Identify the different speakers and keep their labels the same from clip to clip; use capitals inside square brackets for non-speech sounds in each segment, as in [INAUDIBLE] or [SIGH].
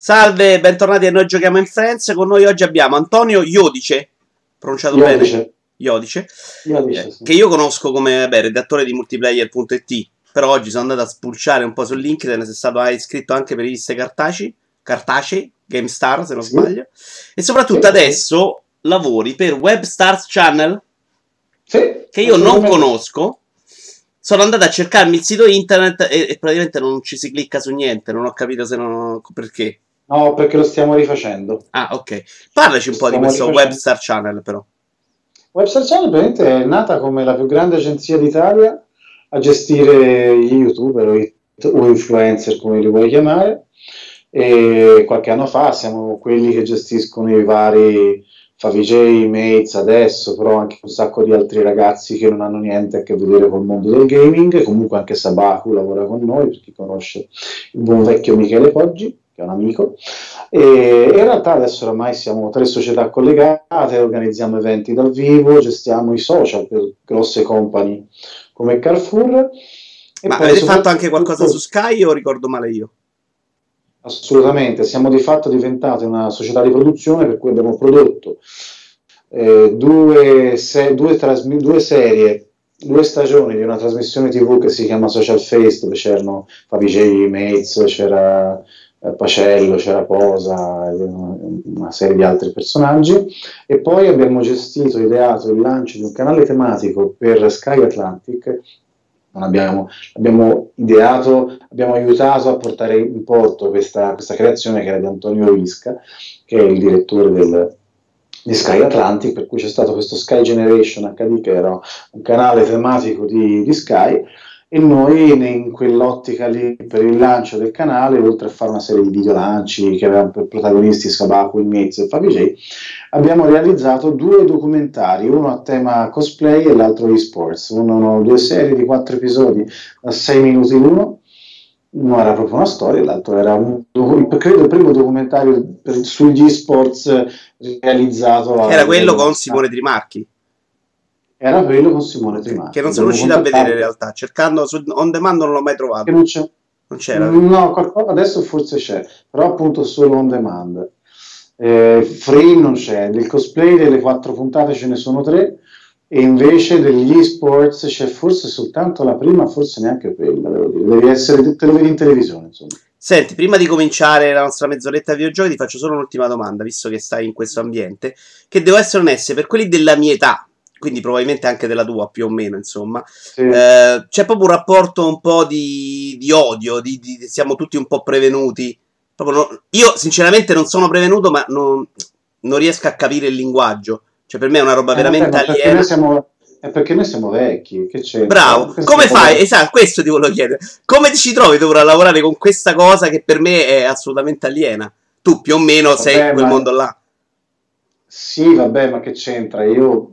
Speaker 1: Salve, bentornati a Noi Giochiamo in Friends. Con noi oggi abbiamo Antonio Iodice, pronunciato
Speaker 2: Iodice.
Speaker 1: bene? Iodice.
Speaker 2: Iodice,
Speaker 1: eh,
Speaker 2: sì.
Speaker 1: che io conosco come beh, redattore di multiplayer.it. Però oggi sono andato a spulciare un po' su LinkedIn, sei stato iscritto anche per riviste cartacei, cartacei, GameStar se non
Speaker 2: Sì.
Speaker 1: sbaglio. E soprattutto
Speaker 2: Sì,
Speaker 1: adesso lavori per Webstars Channel, che io non conosco. Sono andato a cercarmi il sito internet e, e praticamente non ci si clicca su niente, non ho capito se non perché.
Speaker 2: No, perché lo stiamo rifacendo.
Speaker 1: Ah, ok. Parlaci un po' di questo
Speaker 2: rifacendo.
Speaker 1: Webstar Channel, però.
Speaker 2: Website Channel praticamente è nata come la più grande agenzia d'Italia a gestire gli youtuber o, i- o influencer, come li vuoi chiamare. E qualche anno fa siamo quelli che gestiscono i vari Favij, Mates adesso, però anche un sacco di altri ragazzi che non hanno niente a che vedere col mondo del gaming. Comunque anche Sabaku lavora con noi, per chi conosce il buon vecchio Michele Poggi, che è un amico. E in realtà adesso oramai siamo tre società collegate, organizziamo eventi dal vivo, gestiamo i social per grosse company come Carrefour.
Speaker 1: Ma avete fatto anche qualcosa su Sky o ricordo male io?
Speaker 2: Assolutamente, siamo di fatto diventati una società di produzione per cui abbiamo prodotto eh, due, se- due trasmi- due serie, due stagioni di una trasmissione TV che si chiama Social Face, dove c'erano Favij, Mates, c'era Pacello, c'era Posa, e una, una serie di altri personaggi. E poi abbiamo gestito, ideato il lancio di un canale tematico per Sky Atlantic. Abbiamo, abbiamo ideato, abbiamo aiutato a portare in porto questa, questa creazione che era di Antonio Visca, che è il direttore del, di Sky Atlantic, per cui c'è stato questo Sky Generation HD, che era un canale tematico di, di Sky, e noi in quell'ottica lì per il lancio del canale, oltre a fare una serie di video lanci che avevano per protagonisti Sabaku, Miez e Favij, abbiamo realizzato due documentari, uno a tema cosplay e l'altro esports, uno, due serie di quattro episodi da sei minuti l'uno, uno. Era proprio una storia, l'altro era un, credo il primo documentario per- sugli esports realizzato a-
Speaker 1: Era quello con Simone Trimarchi,
Speaker 2: era quello con Simone Trimarchi
Speaker 1: che non sono riuscito a vedere in realtà. Cercando su on demand non l'ho mai
Speaker 2: che
Speaker 1: trovato.
Speaker 2: non c'è
Speaker 1: Non c'era.
Speaker 2: No, qualcosa, adesso forse c'è, però appunto solo on demand. Eh, free non c'è, del cosplay delle quattro puntate ce ne sono tre e invece degli esports c'è forse soltanto la prima, forse neanche quella, devo dire. Devi essere, te lo vedi in televisione, insomma.
Speaker 1: Senti, prima di cominciare la nostra mezz'oretta di videogiochi, ti faccio solo un'ultima domanda, visto che stai in questo ambiente, che devo essere onesto, per quelli della mia età, quindi probabilmente anche della tua più o meno, insomma,
Speaker 2: Sì.
Speaker 1: eh, c'è proprio un rapporto un po' di, di odio, di, di- siamo tutti un po' prevenuti. Proprio no- io sinceramente non sono prevenuto, ma non, non riesco a capire il linguaggio. Cioè per me è una roba
Speaker 2: Eh, vabbè,
Speaker 1: veramente
Speaker 2: perché
Speaker 1: aliena.
Speaker 2: noi siamo, è perché noi siamo vecchi, che c'è?
Speaker 1: Bravo,
Speaker 2: Questo
Speaker 1: come fai? Esatto, questo ti volevo chiedere. Come ti ci trovi tu a lavorare con questa cosa che per me è assolutamente aliena? Tu più o meno sei in
Speaker 2: Vabbè,
Speaker 1: quel
Speaker 2: ma-
Speaker 1: mondo là.
Speaker 2: Sì, vabbè, ma che c'entra? Io,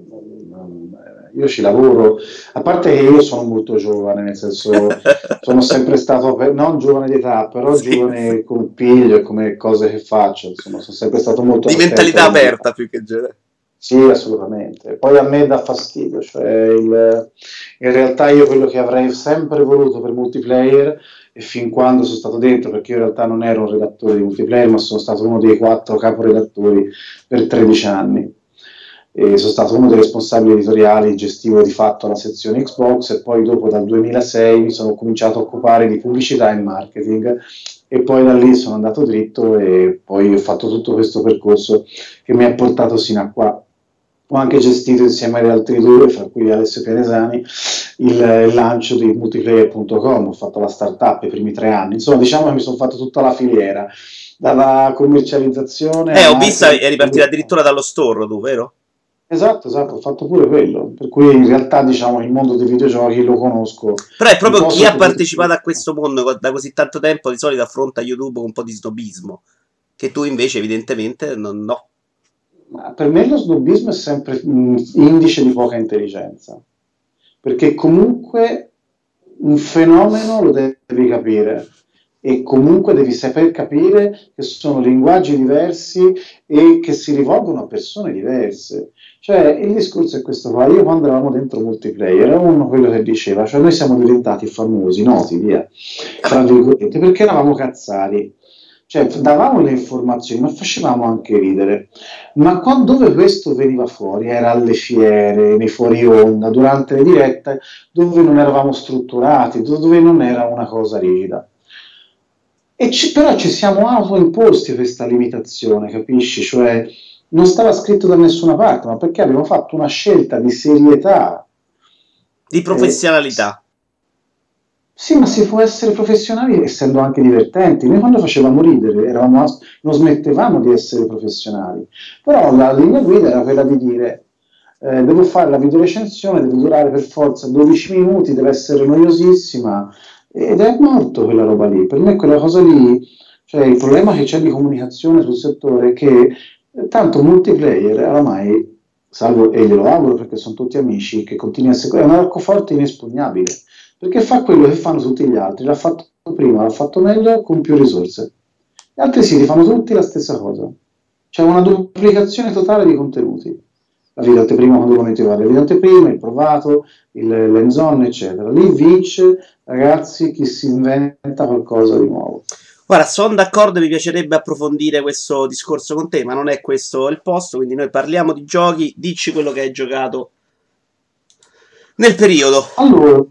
Speaker 2: io ci lavoro, a parte che io sono molto giovane, nel senso, [LAUGHS] sono sempre stato, non giovane di età, però
Speaker 1: Sì,
Speaker 2: giovane come piglio e come cose che faccio, insomma, sono sempre stato molto
Speaker 1: Di mentalità aperta più che genere.
Speaker 2: Sì, assolutamente. Poi a me dà fastidio, cioè il- in realtà io quello che avrei sempre voluto per multiplayer e fin quando sono stato dentro, perché io in realtà non ero un redattore di multiplayer, ma sono stato uno dei quattro caporedattori per 13 anni. E sono stato uno dei responsabili editoriali, gestivo di fatto la sezione Xbox e poi dopo dal 2006 mi sono cominciato a occupare di pubblicità e marketing e poi da lì sono andato dritto e poi ho fatto tutto questo percorso che mi ha portato sino a qua. Ho anche gestito insieme agli altri due, fra cui Alessio Pianesani, il, il lancio di multiplayer.com, ho fatto la startup i primi tre anni, insomma diciamo che mi sono fatto tutta la filiera, dalla commercializzazione...
Speaker 1: Eh, ho visto eri partito addirittura dallo store tu, vero?
Speaker 2: Esatto, esatto, ho fatto pure quello, per cui in realtà diciamo il mondo dei videogiochi lo conosco.
Speaker 1: Però è proprio chi ha partecipato a questo mondo da così tanto tempo di solito affronta YouTube con un po' di snobismo. Che tu invece evidentemente non no.
Speaker 2: Ma per me lo snobismo è sempre un indice di poca intelligenza, perché comunque un fenomeno lo devi capire e comunque devi saper capire che sono linguaggi diversi e che si rivolgono a persone diverse. Cioè, il discorso è questo qua. Io quando eravamo dentro multiplayer, era uno quello che diceva, cioè noi siamo diventati famosi, noti, via, tra virgolette, perché eravamo cazzari. cioè davamo le informazioni, ma facevamo anche ridere. Ma quando, dove questo veniva fuori? Era alle fiere, nei fuori onda, durante le dirette, dove non eravamo strutturati, dove non era una cosa rigida. E ci, però ci siamo autoimposti questa limitazione, capisci? Cioè, non stava scritto da nessuna parte, ma perché abbiamo fatto una scelta di serietà.
Speaker 1: Di professionalità.
Speaker 2: Eh, sì, ma si può essere professionali essendo anche divertenti. Noi quando facevamo ridere eravamo, non smettevamo di essere professionali. Però la linea guida era quella di dire eh, devo fare la videorecensione, deve durare per forza 12 minuti, deve essere noiosissima ed è morto quella roba lì. Per me quella cosa lì, cioè il problema che c'è di comunicazione sul settore è che tanto multiplayer oramai, salvo e glielo auguro perché sono tutti amici, che continui a seguire, è un arco forte inespugnabile perché fa quello che fanno tutti gli altri, l'ha fatto prima, l'ha fatto meglio con più risorse. Gli altri siti fanno tutti la stessa cosa. C'è una duplicazione totale di contenuti. La video anteprima quando devono trovare la video anteprima, il provato, il lens-on, eccetera. Lì vince, ragazzi, chi si inventa qualcosa di nuovo.
Speaker 1: Guarda, sono d'accordo, mi piacerebbe approfondire questo discorso con te, ma non è questo il posto, quindi noi parliamo di giochi, dici quello che hai giocato nel periodo.
Speaker 2: Allora,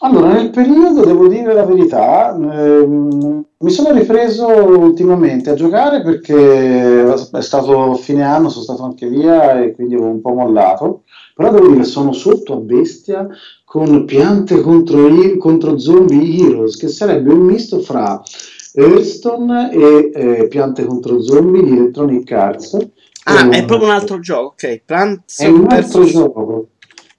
Speaker 2: allora, nel periodo devo dire la verità, ehm, mi sono ripreso ultimamente a giocare perché è stato fine anno, sono stato anche via e quindi avevo un po' mollato, però devo dire sono sotto a bestia con piante contro, contro zombie heroes, che sarebbe un misto fra Hearthstone e eh, piante contro zombie di Electronic Arts.
Speaker 1: Ah, è proprio un altro gioco, ok.
Speaker 2: Plants è un altro gioco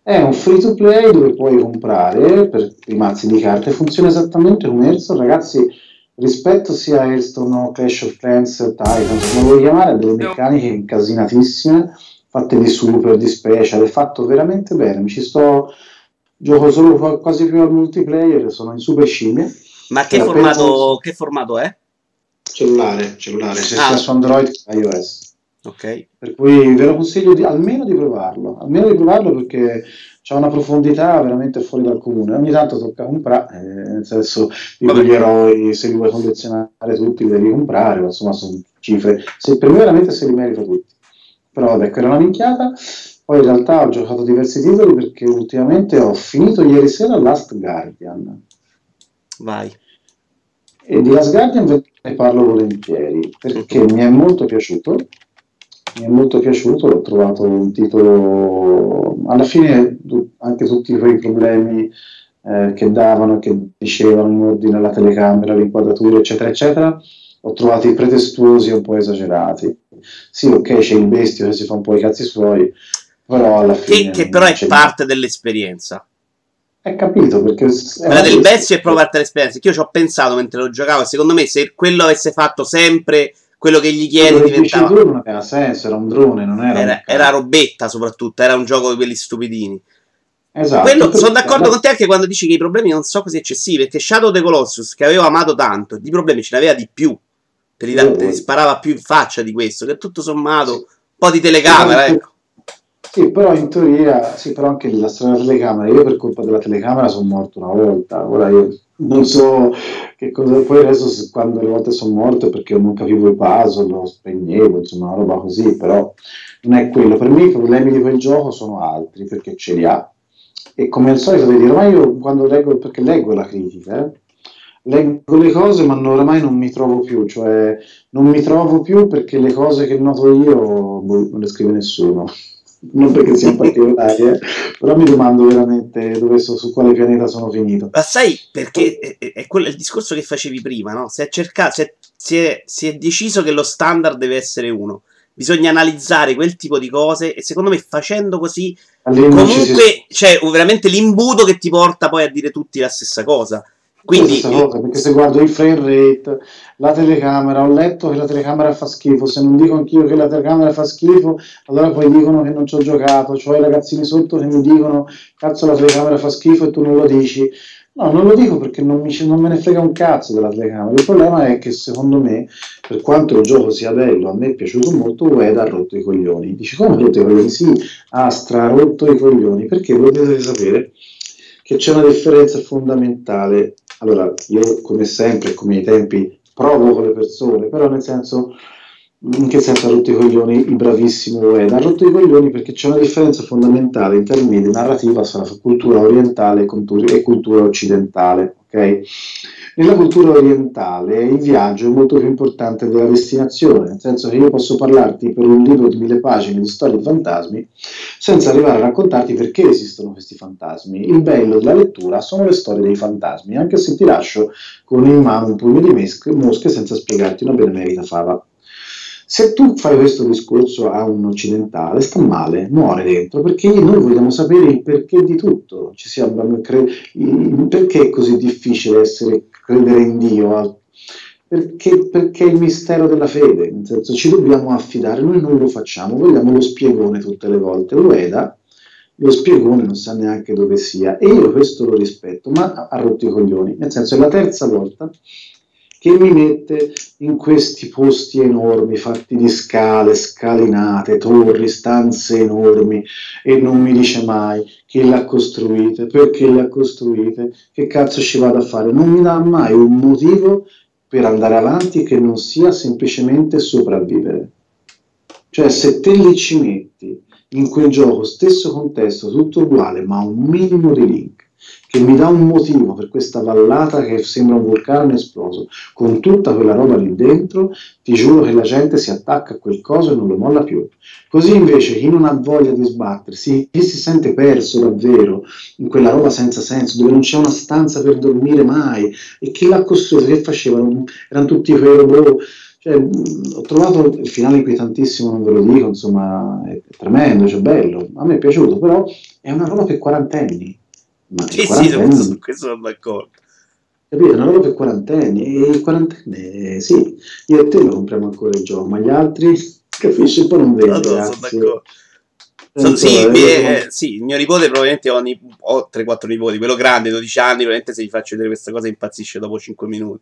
Speaker 2: è un free to play dove puoi comprare per i mazzi di carte, funziona esattamente come Hearthstone, ragazzi, rispetto sia a Hearthstone o Clash of Clans, Titans, come vuoi chiamare, ha delle meccaniche incasinatissime, fatte di super, di special, è fatto veramente bene, mi ci sto, gioco solo quasi più al multiplayer, sono in super scimmie.
Speaker 1: Ma che, formato, penso... che formato è?
Speaker 2: Cellulare, cellulare, sia ah. su Android che iOS.
Speaker 1: Ok.
Speaker 2: Per cui ve lo consiglio di, almeno di provarlo, almeno di provarlo perché c'è una profondità veramente fuori dal comune. Ogni tanto tocca comprare, eh, nel senso di quegli eroi, se li vuoi collezionare tutti li devi comprare, insomma sono cifre, se, per me veramente se li merita tutti. Però vabbè, è una minchiata. Poi in realtà ho giocato diversi titoli perché ultimamente ho finito ieri sera Last Guardian.
Speaker 1: Vai.
Speaker 2: E di Last Guardian ne parlo volentieri perché mi è molto piaciuto mi è molto piaciuto, l'ho trovato un titolo, alla fine anche tutti quei problemi eh, che davano, che dicevano in ordine alla telecamera, l'inquadratura, eccetera, eccetera, ho trovati pretestuosi e un po' esagerati. Sì, ok, c'è il bestio che si fa un po' i cazzi suoi, però alla fine...
Speaker 1: Che, che però è parte dell'esperienza.
Speaker 2: È capito perché
Speaker 1: quella del bestio è proprio parte dell'esperienza. Che io ci ho pensato mentre lo giocavo. Secondo me, se quello avesse fatto sempre quello che gli chiedi diventava...
Speaker 2: non aveva senso, era un drone, non era...
Speaker 1: Era, era robetta soprattutto, era un gioco di quelli stupidini.
Speaker 2: Esatto.
Speaker 1: Quello, sono d'accordo con te anche quando dici che i problemi non sono così eccessivi, perché Shadow the Colossus, che avevo amato tanto, di problemi ce n'aveva di più, te li, te li sparava più in faccia di questo, che tutto sommato un po' di telecamera, ecco.
Speaker 2: Sì, però in teoria, sì, però anche la storia della telecamera, io per colpa della telecamera sono morto una volta, ora io non so che cosa, poi adesso quando le volte sono morto perché non capivo i puzzle, lo spegnevo, insomma una roba così, però non è quello, per me i problemi di quel gioco sono altri, perché ce li ha, e come al solito dire, ma io quando leggo, perché leggo la critica, eh, leggo le cose ma non, oramai non mi trovo più, cioè non mi trovo più perché le cose che noto io boh, non le scrive nessuno non perché siano particolari, eh, però mi domando veramente dove so, su quale pianeta sono finito.
Speaker 1: Ma sai perché è, è quello il discorso che facevi prima, no? Si è, cercato, si, è, si, è, si è deciso che lo standard deve essere uno. Bisogna analizzare quel tipo di cose e secondo me facendo così comunque c'è veramente l'imbuto che ti porta poi a dire tutti la stessa cosa. Quindi,
Speaker 2: cosa, perché se guardo il frame rate, la telecamera, ho letto che la telecamera fa schifo, se non dico anch'io che la telecamera fa schifo, allora poi dicono che non ci ho giocato, cioè i ragazzini sotto che mi dicono cazzo la telecamera fa schifo e tu non lo dici. No, non lo dico perché non, mi, non me ne frega un cazzo della telecamera. Il problema è che secondo me, per quanto il gioco sia bello, a me è piaciuto molto, Ued ha rotto i coglioni. Dici come ha rotto i coglioni? Sì, ha strarotto i coglioni, perché voi dovete sapere che c'è una differenza fondamentale allora, io come sempre, come ai tempi provoco le persone, però nel senso in che senso ha rotto i coglioni il bravissimo Ueda? Ha rotto i coglioni perché c'è una differenza fondamentale in termini di narrativa tra cultura orientale e cultura occidentale. Okay? Nella cultura orientale il viaggio è molto più importante della destinazione, nel senso che io posso parlarti per un libro di mille pagine di storie di fantasmi senza arrivare a raccontarti perché esistono questi fantasmi. Il bello della lettura sono le storie dei fantasmi, anche se ti lascio con in mano un pugno di mosche senza spiegarti una benemerita fava. Se tu fai questo discorso a un occidentale, sta male, muore dentro, perché noi vogliamo sapere il perché di tutto. Cre- perché è così difficile essere, credere in Dio? Perché, perché il mistero della fede, nel senso ci dobbiamo affidare, noi non lo facciamo, vogliamo lo spiegone tutte le volte. Ueda, lo spiegone non sa neanche dove sia, e io questo lo rispetto, ma ha rotto i coglioni, nel senso è la terza volta che mi mette in questi posti enormi, fatti di scale, scalinate, torri, stanze enormi e non mi dice mai chi le ha costruite, perché le ha costruite, che cazzo ci vado a fare, non mi dà mai un motivo per andare avanti che non sia semplicemente sopravvivere. Cioè se te li ci metti in quel gioco, stesso contesto, tutto uguale, ma un minimo di link, che mi dà un motivo per questa vallata che sembra un vulcano esploso, con tutta quella roba lì dentro, ti giuro che la gente si attacca a quel coso e non lo molla più. Così invece chi non ha voglia di sbattersi, chi si sente perso davvero in quella roba senza senso, dove non c'è una stanza per dormire mai, e chi l'ha costruito, che facevano? Erano tutti quei robot. Cioè, ho trovato il finale inquietantissimo, non ve lo dico, insomma, è tremendo, cioè bello, a me è piaciuto, però è una roba per quarantenni
Speaker 1: ma sì, sì, su questo sono d'accordo.
Speaker 2: Capito? È una roba per quarantenni e il quarantenne, sì, io e te lo compriamo ancora il gioco, ma gli altri, capisci, poi non vedo. No, no, sono d'accordo.
Speaker 1: So, sì, eh, sì, il mio nipote probabilmente ho, ni- ho 3-4 nipoti, quello grande, 12 anni, probabilmente se gli faccio vedere questa cosa impazzisce dopo 5 minuti.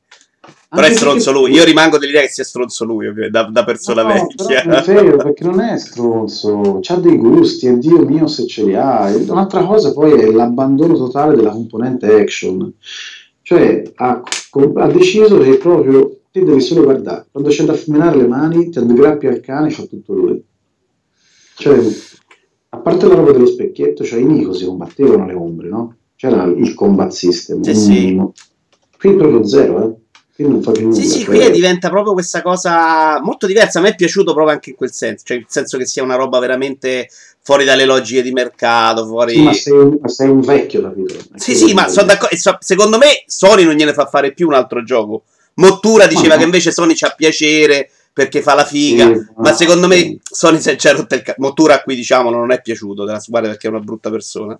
Speaker 1: Però Anche è stronzo lui, io rimango dell'idea che sia stronzo lui, da, da persona no, vecchia.
Speaker 2: È vero, perché non è stronzo, ha dei gusti, e Dio mio se ce li ha. Un'altra cosa poi è l'abbandono totale della componente action. Cioè ha, ha deciso che proprio ti devi solo guardare, quando c'è da menare le mani, ti aggrappi al cane e fa tutto lui. Cioè, a parte la roba dello specchietto, cioè i Nico si combattevano le ombre, no? C'era il combat system.
Speaker 1: Sì, sì.
Speaker 2: Qui proprio zero, eh? Qui non fa più
Speaker 1: nulla. Sì, sì, qui diventa proprio questa cosa molto diversa. A me è piaciuto proprio anche in quel senso, cioè nel senso che sia una roba veramente fuori dalle logiche di mercato. Fuori... Sì,
Speaker 2: ma, sei un, ma sei un vecchio, capito?
Speaker 1: Sì, sì, ma sono d'accordo. Secondo me Sony non gliene fa fare più un altro gioco. Mottura diceva no. che invece Sony c'ha piacere perché fa la figa. Sì, ma secondo me Sony si è rotto il cazzo. Mottura qui diciamo non è piaciuto della squadra perché è una brutta persona.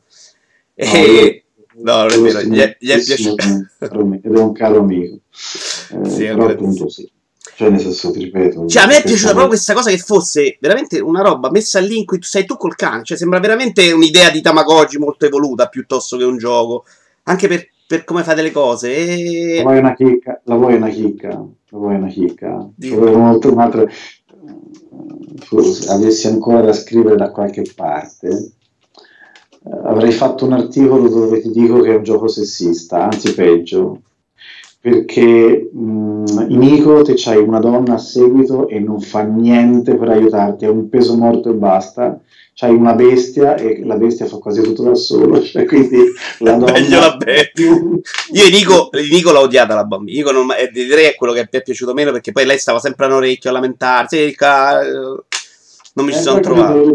Speaker 1: E... No, non è vero, gli è, gli è piaciuto.
Speaker 2: Ed è un caro amico. Eh, sì, però appunto sì. Cioè, nel senso, ti ripeto.
Speaker 1: Cioè, a me è piaciuta proprio questa cosa che fosse veramente una roba messa lì in cui tu sei tu col cane. Cioè, sembra veramente un'idea di Tamagotchi molto evoluta piuttosto che un gioco. Anche per, per come fate le cose. E...
Speaker 2: La vuoi una chicca? La vuoi una chicca? La vuoi una chicca? Un'altra, forse avessi ancora da scrivere da qualche parte, eh, avrei fatto un articolo dove ti dico che è un gioco sessista, anzi peggio, perché mh, in Ico te c'hai una donna a seguito e non fa niente per aiutarti, è un peso morto e basta, c'hai una bestia e la bestia fa quasi tutto da solo, [LAUGHS] cioè, quindi la donna...
Speaker 1: Meglio la bestia. Io Nico, Nico l'ho odiata la bambina, Nico non, eh, direi è quello che mi è piaciuto meno perché poi lei stava sempre a un orecchio a lamentarsi, ca... non mi ci eh, sono trovato.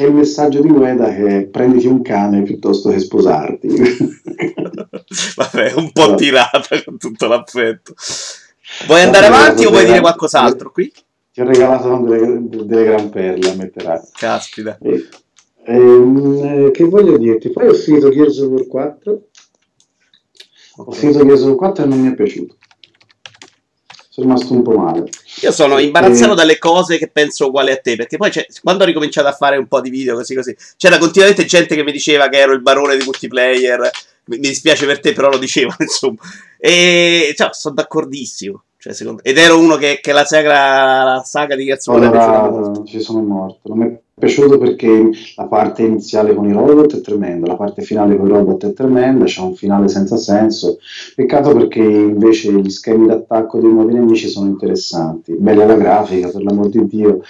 Speaker 2: C'è, il messaggio di Gueda che prenditi un cane piuttosto che sposarti. [LAUGHS]
Speaker 1: Vabbè, un po' allora. tirata con tutto l'affetto. Vuoi andare avanti o vuoi dire qualcos'altro qui?
Speaker 2: ti ho regalato delle, delle gran perle a mettere.
Speaker 1: Caspita.
Speaker 2: E, ehm, che voglio dirti? Poi ho finito Gears of War 4. Okay. Ho finito Gears of War 4 e non mi è piaciuto. Sono rimasto un po' male.
Speaker 1: Io sono imbarazzato e... dalle cose che penso uguali a te, perché poi quando ho ricominciato a fare un po' di video così così, c'era continuamente gente che mi diceva che ero il barone di multiplayer. Mi dispiace per te, però lo dicevo, [LAUGHS] insomma. E cioè, sono d'accordissimo Cioè, secondo... Ed ero uno che, che la, saga, la saga di Gears
Speaker 2: allora, ci sono morto. Non mi è piaciuto perché la parte iniziale con i robot è tremenda, la parte finale con i robot è tremenda, c'è un finale senza senso. Peccato perché invece gli schemi d'attacco dei nuovi nemici sono interessanti. Bella la grafica, per l'amor di Dio,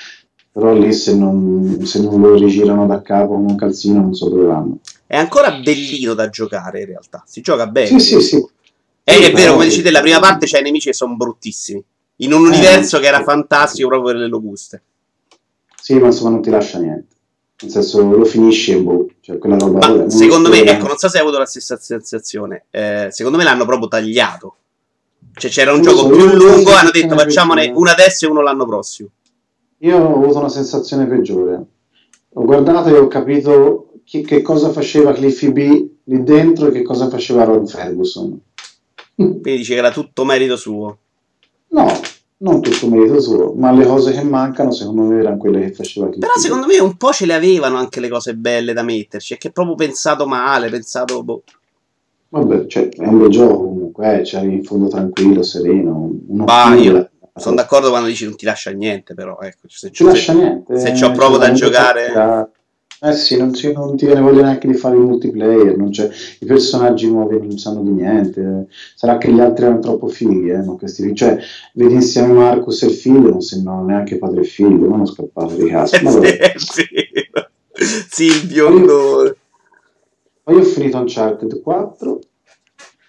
Speaker 2: però lì se non, se non lo rigirano da capo con un calzino non so dove vanno.
Speaker 1: È ancora bellino da giocare in realtà, si gioca bene.
Speaker 2: Sì, sì, sì.
Speaker 1: E è vero, come dici te, la prima parte c'è i nemici che sono bruttissimi. In un universo che era fantastico proprio per le locuste.
Speaker 2: Sì, ma insomma non ti lascia niente. Nel senso lo finisci e boh, cioè quella roba.
Speaker 1: Ma secondo me, ecco, non so se hai avuto la stessa sensazione. Eh, secondo me l'hanno proprio tagliato. Cioè c'era un non gioco so, più lungo, hanno detto facciamone uno adesso e uno l'anno prossimo.
Speaker 2: Io ho avuto una sensazione peggiore. Ho guardato e ho capito che, che cosa faceva Cliffy B lì dentro e che cosa faceva Ron Ferguson.
Speaker 1: Quindi dice che era tutto merito suo.
Speaker 2: No, non tutto merito suo, ma le cose che mancano secondo me erano quelle che faceva Cliffy
Speaker 1: Però secondo me un po' ce le avevano anche le cose belle da metterci, è che è proprio pensato male, pensato... Boh.
Speaker 2: Vabbè, cioè, è un bel gioco comunque, eh, cioè, in fondo tranquillo, sereno.
Speaker 1: Bah, io sono d'accordo quando dici non ti lascia niente, però ecco,
Speaker 2: se ci lascia niente.
Speaker 1: Se ci ho provo da giocare...
Speaker 2: Eh sì, non, ti, non ti viene voglia neanche di fare il multiplayer, i personaggi nuovi non sanno di niente, sarà che gli altri erano troppo fighi, eh, questi, cioè vedi insieme Marcus e il figlio, non sembrano neanche padre e figlio, non ho scappato di casa.
Speaker 1: Eh, [LAUGHS] sì, sì, il biondo...
Speaker 2: Poi ho finito Uncharted 4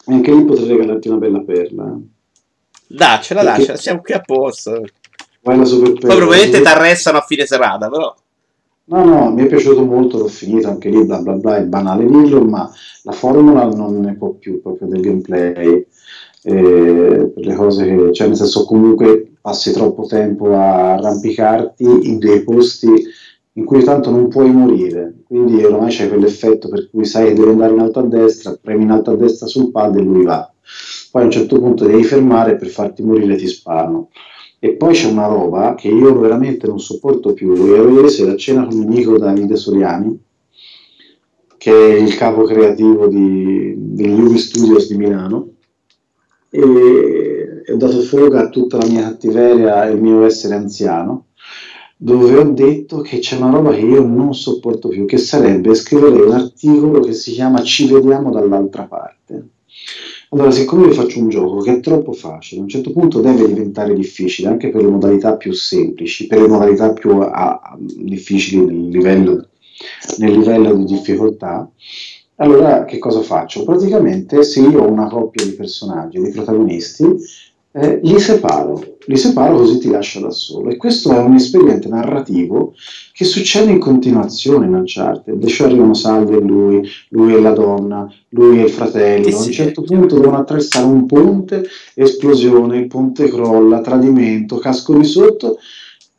Speaker 2: e anche lì potrei regalarti una bella perla. Eh.
Speaker 1: Daccela, Perché... daccela, siamo qui a posto.
Speaker 2: Poi
Speaker 1: probabilmente ti arrestano a fine serata, però...
Speaker 2: No, no, mi è piaciuto molto, l'ho finito anche lì, bla bla bla, è banale dirlo, ma la formula non ne può più proprio del gameplay, eh, per le cose che, cioè nel senso comunque passi troppo tempo a arrampicarti in dei posti in cui tanto non puoi morire, quindi ormai c'è quell'effetto per cui sai che devi andare in alto a destra, premi in alto a destra sul pad e lui va, poi a un certo punto devi fermare per farti morire ti sparano. E poi c'è una roba che io veramente non sopporto più. Ero ieri sera a cena con mio amico Davide Soriani, che è il capo creativo di, degli Ubi Studios di Milano, e, ho dato fuoco a tutta la mia cattiveria e il mio essere anziano, dove ho detto che c'è una roba che io non sopporto più, che sarebbe scrivere un articolo che si chiama Ci vediamo dall'altra parte allora, siccome io faccio un gioco che è troppo facile, a un certo punto deve diventare difficile anche per le modalità più semplici, per le modalità più a, a, difficili nel livello, nel livello di difficoltà, allora che cosa faccio? Praticamente se io ho una coppia di personaggi, di protagonisti, eh, li separo, li separo così ti lascio da solo. E questo è un espediente narrativo che succede in continuazione in Uncharted. Cioè arrivano Salvi e lui, lui e la donna, lui e il fratello. Sì, a un certo punto devono attraversare un ponte, esplosione, il ponte crolla, tradimento, casco di sotto.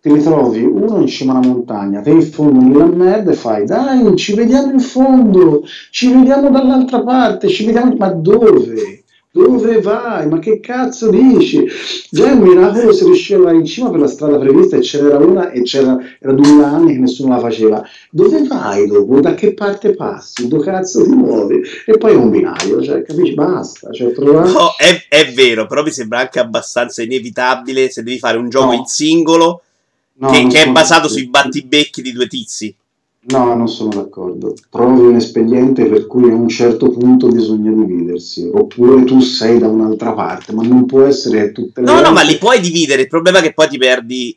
Speaker 2: Ti ritrovi uno in cima alla montagna, te in fondo nella merda e fai dai, ci vediamo in fondo, ci vediamo dall'altra parte, ci vediamo, ma dove? Dove vai? Ma che cazzo dici? Già un miracolo se riusciva ad andare in cima per la strada prevista e ce n'era una e c'era, era due anni che nessuno la faceva. Dove vai dopo? Da che parte passi? Dove cazzo ti muovi? E poi è un binario, cioè, capisci? Basta. Cioè, trovare...
Speaker 1: no, è, è, vero, però mi sembra anche abbastanza inevitabile se devi fare un gioco no. in singolo no, che, che è basato sui battibecchi di due tizi.
Speaker 2: No, non sono d'accordo. Trovi un espediente per cui a un certo punto bisogna dividersi, oppure tu sei da un'altra parte, ma non può essere tutte le
Speaker 1: No, no, ma li puoi dividere. Il problema è che poi ti perdi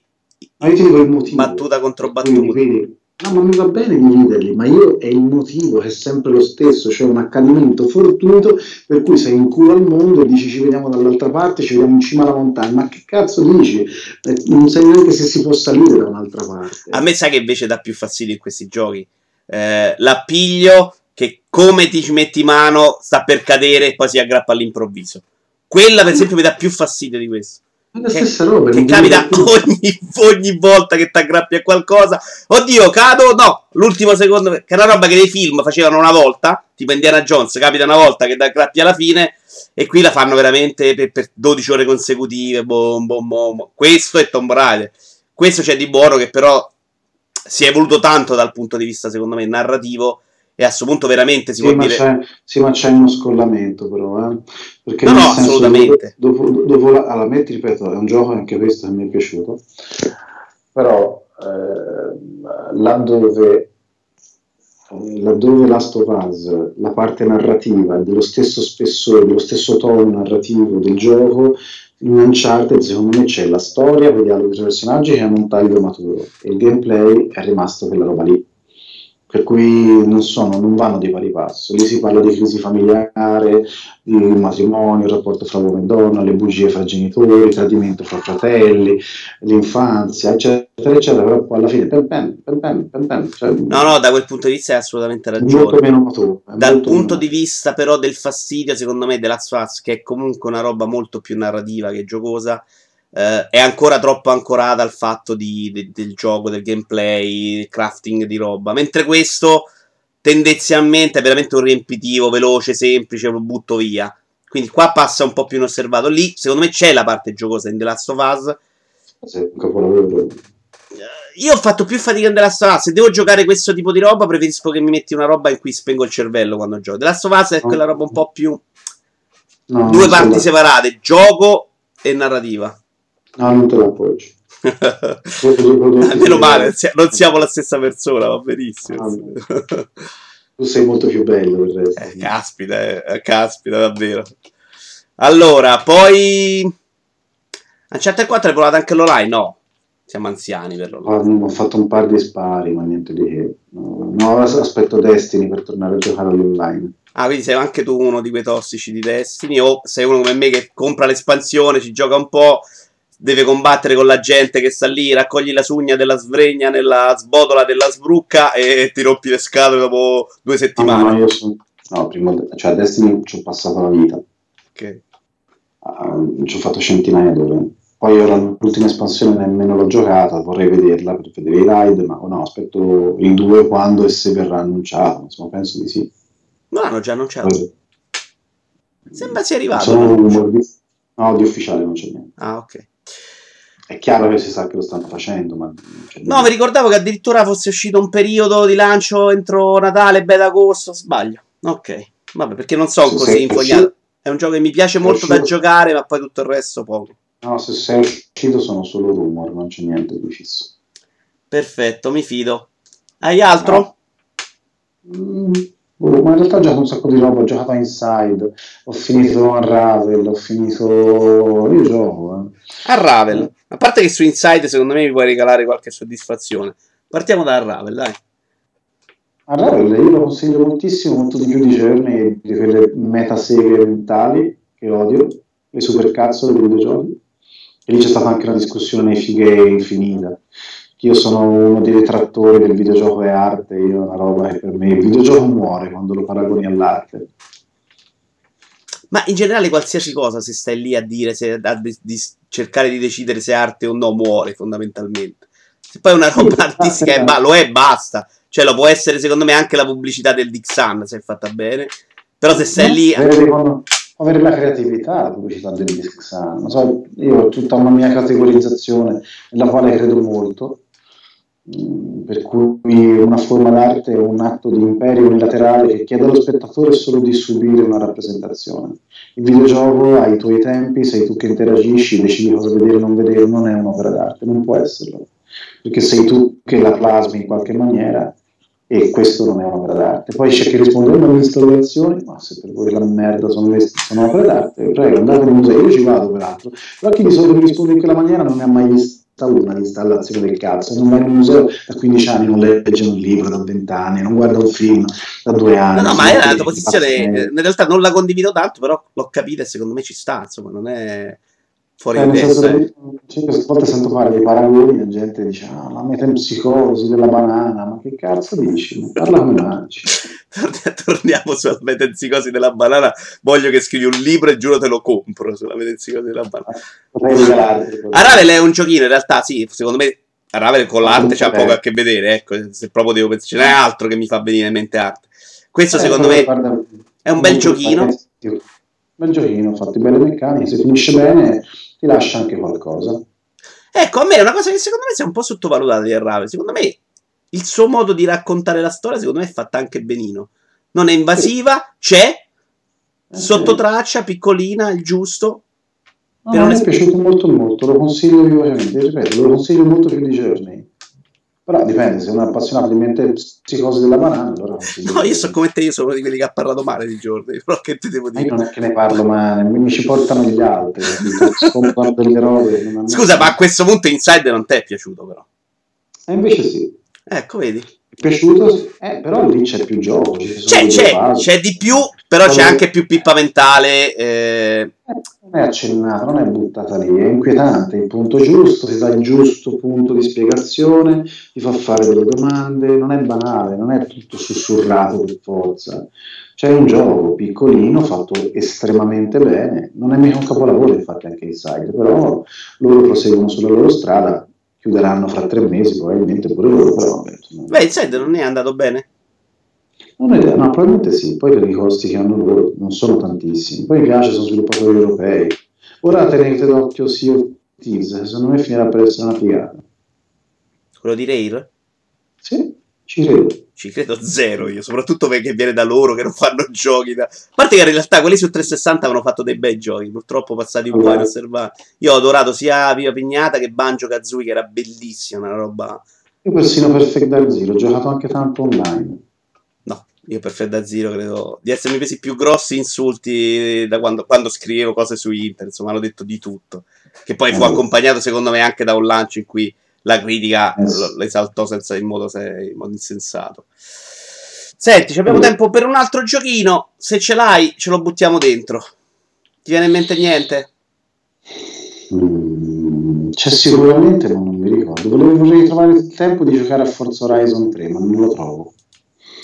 Speaker 2: ma io ti dico il motivo.
Speaker 1: battuta contro battuta. Quindi,
Speaker 2: quindi, No, ma mi va bene dividerli, ma io è il motivo è sempre lo stesso, cioè un accadimento fortuito per cui sei in culo al mondo e dici ci vediamo dall'altra parte, ci vediamo in cima alla montagna, ma che cazzo dici? Eh, non sai neanche se si può salire da un'altra parte.
Speaker 1: A me sai che invece dà più fastidio in questi giochi? Eh, l'appiglio che come ti ci metti mano sta per cadere e poi si aggrappa all'improvviso. Quella per esempio mi dà più fastidio di questo.
Speaker 2: La stessa roba.
Speaker 1: Che capita ogni, [LAUGHS] ogni, volta che ti aggrappi a qualcosa. Oddio, cado? No, l'ultimo secondo. Che è una roba che nei film facevano una volta. Tipo Indiana Jones, capita una volta che ti aggrappi alla fine. E qui la fanno veramente per, per 12 ore consecutive. Bom, bom, bom. Questo è Tomb Raider. Questo c'è di buono che però si è evoluto tanto dal punto di vista, secondo me, narrativo. E a questo punto veramente si
Speaker 2: sì,
Speaker 1: può
Speaker 2: ma
Speaker 1: dire...
Speaker 2: c'è, sì, ma c'è uno scollamento però, eh? Perché
Speaker 1: No,
Speaker 2: nel
Speaker 1: no,
Speaker 2: senso,
Speaker 1: assolutamente.
Speaker 2: Dopo, dopo, dopo la, allora, a me, ti ripeto, è un gioco anche questo che mi è piaciuto, però eh, laddove, laddove Last of Us, la parte narrativa dello stesso spessore, dello stesso tono narrativo del gioco, in Uncharted secondo me c'è la storia, tra i personaggi che hanno un taglio maturo e il gameplay è rimasto quella roba lì per cui non, sono, non vanno di pari passo. Lì si parla di crisi familiare, di matrimonio, il rapporto fra uomo e donna, le bugie fra genitori, il tradimento fra fratelli, l'infanzia, eccetera, eccetera. Però poi alla fine, per ben, per ben, per ben. Cioè,
Speaker 1: No, no, da quel punto di vista hai assolutamente
Speaker 2: molto
Speaker 1: ragione.
Speaker 2: meno maturo. è
Speaker 1: Dal
Speaker 2: molto
Speaker 1: punto
Speaker 2: meno-
Speaker 1: di vista però del fastidio, secondo me, della Swaz, che è comunque una roba molto più narrativa che giocosa, eh, è ancora troppo ancorata al fatto di- de- del gioco, del gameplay, del crafting di roba. Mentre questo tendenzialmente è veramente un riempitivo, veloce, semplice, lo butto via. Quindi qua passa un po' più inosservato. Lì, secondo me, c'è la parte giocosa in The Last of Us.
Speaker 2: Sì, un capolavoro.
Speaker 1: Eh, Io ho fatto più fatica in The Last of Us. Se devo giocare questo tipo di roba, preferisco che mi metti una roba in cui spengo il cervello quando gioco. The Last of Us è quella roba un po' più.
Speaker 2: No,
Speaker 1: due parti separate: gioco e narrativa.
Speaker 2: No, non te prodotti [LAUGHS]
Speaker 1: Meno male, non siamo la stessa persona, va benissimo.
Speaker 2: Ah, Tu sei molto più bello del resto.
Speaker 1: Eh, caspita, eh, caspita, davvero. Allora, poi. Uncharted 4 hai provato anche l'online? No, siamo anziani per l'online.
Speaker 2: Ah, ho fatto un par di spari, ma niente di che. No, no, aspetto Destiny per tornare a giocare all'online.
Speaker 1: Ah, quindi sei anche tu uno di quei tossici di Destiny? O sei uno come me che compra l'espansione, ci gioca un po', deve combattere con la gente che sta lì, raccogli la sugna della svregna nella sbotola della sbrucca e ti rompi le scatole dopo due
Speaker 2: No, no,
Speaker 1: settimane?
Speaker 2: no, io sono... No, prima... Cioè, a Destiny ci ho passato la vita.
Speaker 1: Ok.
Speaker 2: Ah, ci ho fatto centinaia d'ore. Poi ora l'ultima espansione nemmeno l'ho giocata, vorrei vederla per vedere i raid, ma no, aspetto il 2 quando e se verrà annunciato. Insomma, penso di sì.
Speaker 1: No, hanno già annunciato.
Speaker 2: Poi-
Speaker 1: Sembra sia arrivato.
Speaker 2: Sono di... No, di ufficiale non c'è niente.
Speaker 1: Ah, ok.
Speaker 2: È chiaro che si sa che lo stanno facendo, ma... non c'è
Speaker 1: No, mi
Speaker 2: niente.
Speaker 1: ricordavo che addirittura fosse uscito un periodo di lancio entro Natale, beh, agosto. Sbaglio. Ok. Vabbè, perché non sono
Speaker 2: Sì,
Speaker 1: così
Speaker 2: sì,
Speaker 1: infognato. È un gioco che mi piace molto da giocare, ma poi tutto il resto poco.
Speaker 2: No, se sei uscito sono solo rumor, non c'è niente di fisso.
Speaker 1: Perfetto, mi fido. Hai altro?
Speaker 2: Mm, boh, ma in realtà ho giocato un sacco di roba, ho giocato a Inside, ho finito Unravel, ho finito... Io gioco, eh.
Speaker 1: A Ravel. A parte che su Inside secondo me mi puoi regalare qualche soddisfazione. Partiamo da Ravel, dai.
Speaker 2: Unravel io lo consiglio moltissimo, molto di più di Journey, di quelle metaseghe mentali che odio, le supercazzo dei videogiochi. E lì c'è stata anche una discussione fighe infinita. Io sono uno dei detrattori del videogioco è arte, io è una roba che per me il videogioco muore quando lo paragoni all'arte.
Speaker 1: Ma in generale qualsiasi cosa, se stai lì a dire, se, a de- di cercare di decidere se è arte o no, muore fondamentalmente. Se poi è una roba [LAUGHS] artistica è ba- lo è, basta. Cioè lo può essere secondo me anche la pubblicità del Dixon, se è fatta bene. Però se stai lì...
Speaker 2: Avere, avere la creatività, la pubblicità del Dixan. So, io ho tutta una mia categorizzazione nella quale credo molto, per cui una forma d'arte è un atto di imperio unilaterale che chiede allo spettatore solo di subire una rappresentazione. Il videogioco ha i tuoi tempi, sei tu che interagisci, decidi cosa vedere o non vedere, non è un'opera d'arte, non può esserlo, perché sei tu che la plasmi in qualche maniera e questo non è un'opera d'arte. Poi c'è chi risponde: Ma le installazioni, ma se per voi la merda sono, le, sono opere d'arte, prego, andate al museo, io ci vado peraltro. Però chi di solito risponde in quella maniera non ne ha mai vista una di installazione del cazzo, non va in un museo da 15 anni, non legge un libro da 20 anni, non guarda un film da due anni.
Speaker 1: No, no, ma è la tua posizione, in realtà non la condivido tanto, però l'ho capita e secondo me ci sta, insomma, non è fuori
Speaker 2: Eh,
Speaker 1: testa. eh.
Speaker 2: queste volte sento fare dei paragoni, la gente dice: Ah, la metempsicosi della banana, ma che cazzo dici? Parla come mangi. [LAUGHS]
Speaker 1: Torniamo sulla metenzicose della banana. Voglio che scrivi un libro e giuro te lo compro sulla metenzicose della banana.
Speaker 2: Potrei regalarti.
Speaker 1: A Ravel è un giochino, in realtà, sì, secondo me a Ravel con l'arte c'ha poco a che vedere, ecco, se proprio devo pensare, ce n'è altro che mi fa venire in mente arte. Questo
Speaker 2: Eh,
Speaker 1: secondo me
Speaker 2: guarda,
Speaker 1: è un bel giochino.
Speaker 2: Bel giochino, fatti belle meccaniche, se finisce bene ti lascia anche qualcosa.
Speaker 1: Ecco, a me è una cosa che secondo me si è un po' sottovalutata di Ravel. Secondo me il suo modo di raccontare la storia, secondo me, è fatta anche benino. Non è invasiva, c'è,
Speaker 2: Eh,
Speaker 1: sotto
Speaker 2: sì.
Speaker 1: traccia, piccolina, il giusto.
Speaker 2: No, mi è piaciuto molto molto, lo consiglio vivacemente, ripeto, lo consiglio molto più di Journey. Però dipende, se uno è appassionato di mente psicosi della banana, allora [LAUGHS]
Speaker 1: No, io so come te, io sono uno di quelli che ha parlato male di giorni, [LAUGHS] però che ti devo
Speaker 2: Ma io
Speaker 1: dire?
Speaker 2: non è che ne parlo male, mi ci portano gli altri? Scontano [LAUGHS] delle robe.
Speaker 1: Scusa, ma a questo punto Inside non ti è piaciuto, però.
Speaker 2: E invece sì,
Speaker 1: Ecco, vedi?
Speaker 2: è piaciuto, eh, però lì c'è più gioco,
Speaker 1: C'è, c'è, c'è di più, però c'è anche più pippa mentale. eh,
Speaker 2: Non è accennata, non è buttata lì, è inquietante, il punto giusto, ti dà il giusto punto di spiegazione, ti fa fare delle domande, non è banale, non è tutto sussurrato per forza. C'è un gioco piccolino, fatto estremamente bene, non è mica un capolavoro infatti anche Inside, però loro proseguono sulla loro strada, chiuderanno fra tre mesi probabilmente pure loro, però
Speaker 1: Beh, Inside non è andato bene.
Speaker 2: Non ho idea, no, probabilmente sì, poi per i costi che hanno loro non sono tantissimi. Poi mi piace, sono sviluppatori europei. Ora tenete d'occhio Sea of Thieves, secondo me finirà per essere una figata.
Speaker 1: Quello di Rare?
Speaker 2: Sì, ci credo.
Speaker 1: Ci credo zero io, soprattutto perché viene da loro che non fanno [LAUGHS] giochi. Da... A parte che in realtà quelli su 360 avevano fatto dei bei giochi, purtroppo passati un po'
Speaker 2: Allora.
Speaker 1: inosservati. Io ho adorato sia Viva Pignata che Banjo Kazooie, che era bellissima, una roba...
Speaker 2: Io persino Perfect Dark Zero, ho giocato anche tanto online.
Speaker 1: Io per Fredda Zero credo di essermi presi i più grossi insulti da quando, quando scrivevo cose su internet, insomma hanno detto di tutto. Che poi fu
Speaker 2: Eh.
Speaker 1: accompagnato secondo me anche da un lancio in cui la critica
Speaker 2: Eh
Speaker 1: l'esaltò senza, in, modo, in modo insensato. Senti, abbiamo
Speaker 2: Mm.
Speaker 1: tempo per un altro giochino. Se ce l'hai, ce lo buttiamo dentro. Ti viene in mente niente?
Speaker 2: Mm, c'è sicuramente, ma non mi ricordo. Volevo, vorrei trovare il tempo di giocare a Forza Horizon 3, ma non lo trovo.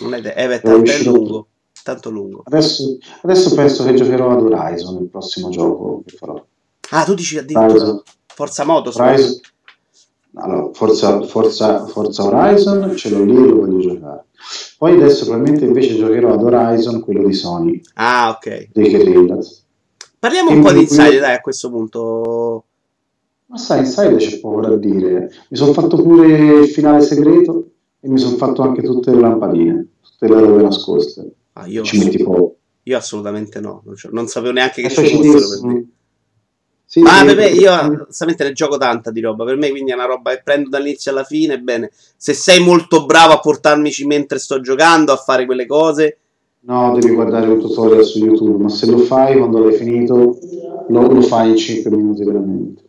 Speaker 1: Non è, beh,
Speaker 2: È
Speaker 1: tanto è lungo. Tanto lungo.
Speaker 2: Adesso, adesso penso che giocherò ad Horizon, il prossimo gioco che farò.
Speaker 1: Ah, tu dici addirittura
Speaker 2: Horizon.
Speaker 1: Forza Moto?
Speaker 2: Horizon. Allora, Forza, Forza, Forza Horizon ce l'ho lì e lo voglio giocare. Poi adesso probabilmente invece giocherò ad Horizon quello di Sony,
Speaker 1: Ah, ok. Parliamo un
Speaker 2: E
Speaker 1: po' di Inside, dai, a questo punto.
Speaker 2: Ma sai, Inside c'è poco da dire. Mi sono fatto pure il finale segreto e mi sono fatto anche tutte le lampadine, tutte le robe nascoste.
Speaker 1: Ah, io,
Speaker 2: Ci metti poco.
Speaker 1: io assolutamente no, non, c'ho- non sapevo neanche che ci fossero. Per me.
Speaker 2: Sì,
Speaker 1: Ma per me, io
Speaker 2: sì.
Speaker 1: onestamente ne gioco tanta di roba. Per me, quindi è una roba che prendo dall'inizio alla fine. Bene, se sei molto bravo a portarmici mentre sto giocando, a fare quelle cose,
Speaker 2: No, devi guardare un tutorial su YouTube, ma se lo fai quando l'hai finito, lo, lo fai in 5 minuti veramente.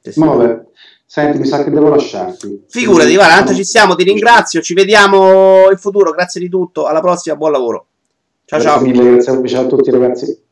Speaker 1: sì, sì.
Speaker 2: Ma vabbè, senti, mi sa che devo lasciarti.
Speaker 1: figurati, guarda, tanto ci siamo. Ti ringrazio. Ci vediamo in futuro. Grazie di tutto. Alla prossima, buon lavoro. Ciao,
Speaker 2: Grazie
Speaker 1: ciao.
Speaker 2: mille, grazie, ciao a tutti ragazzi.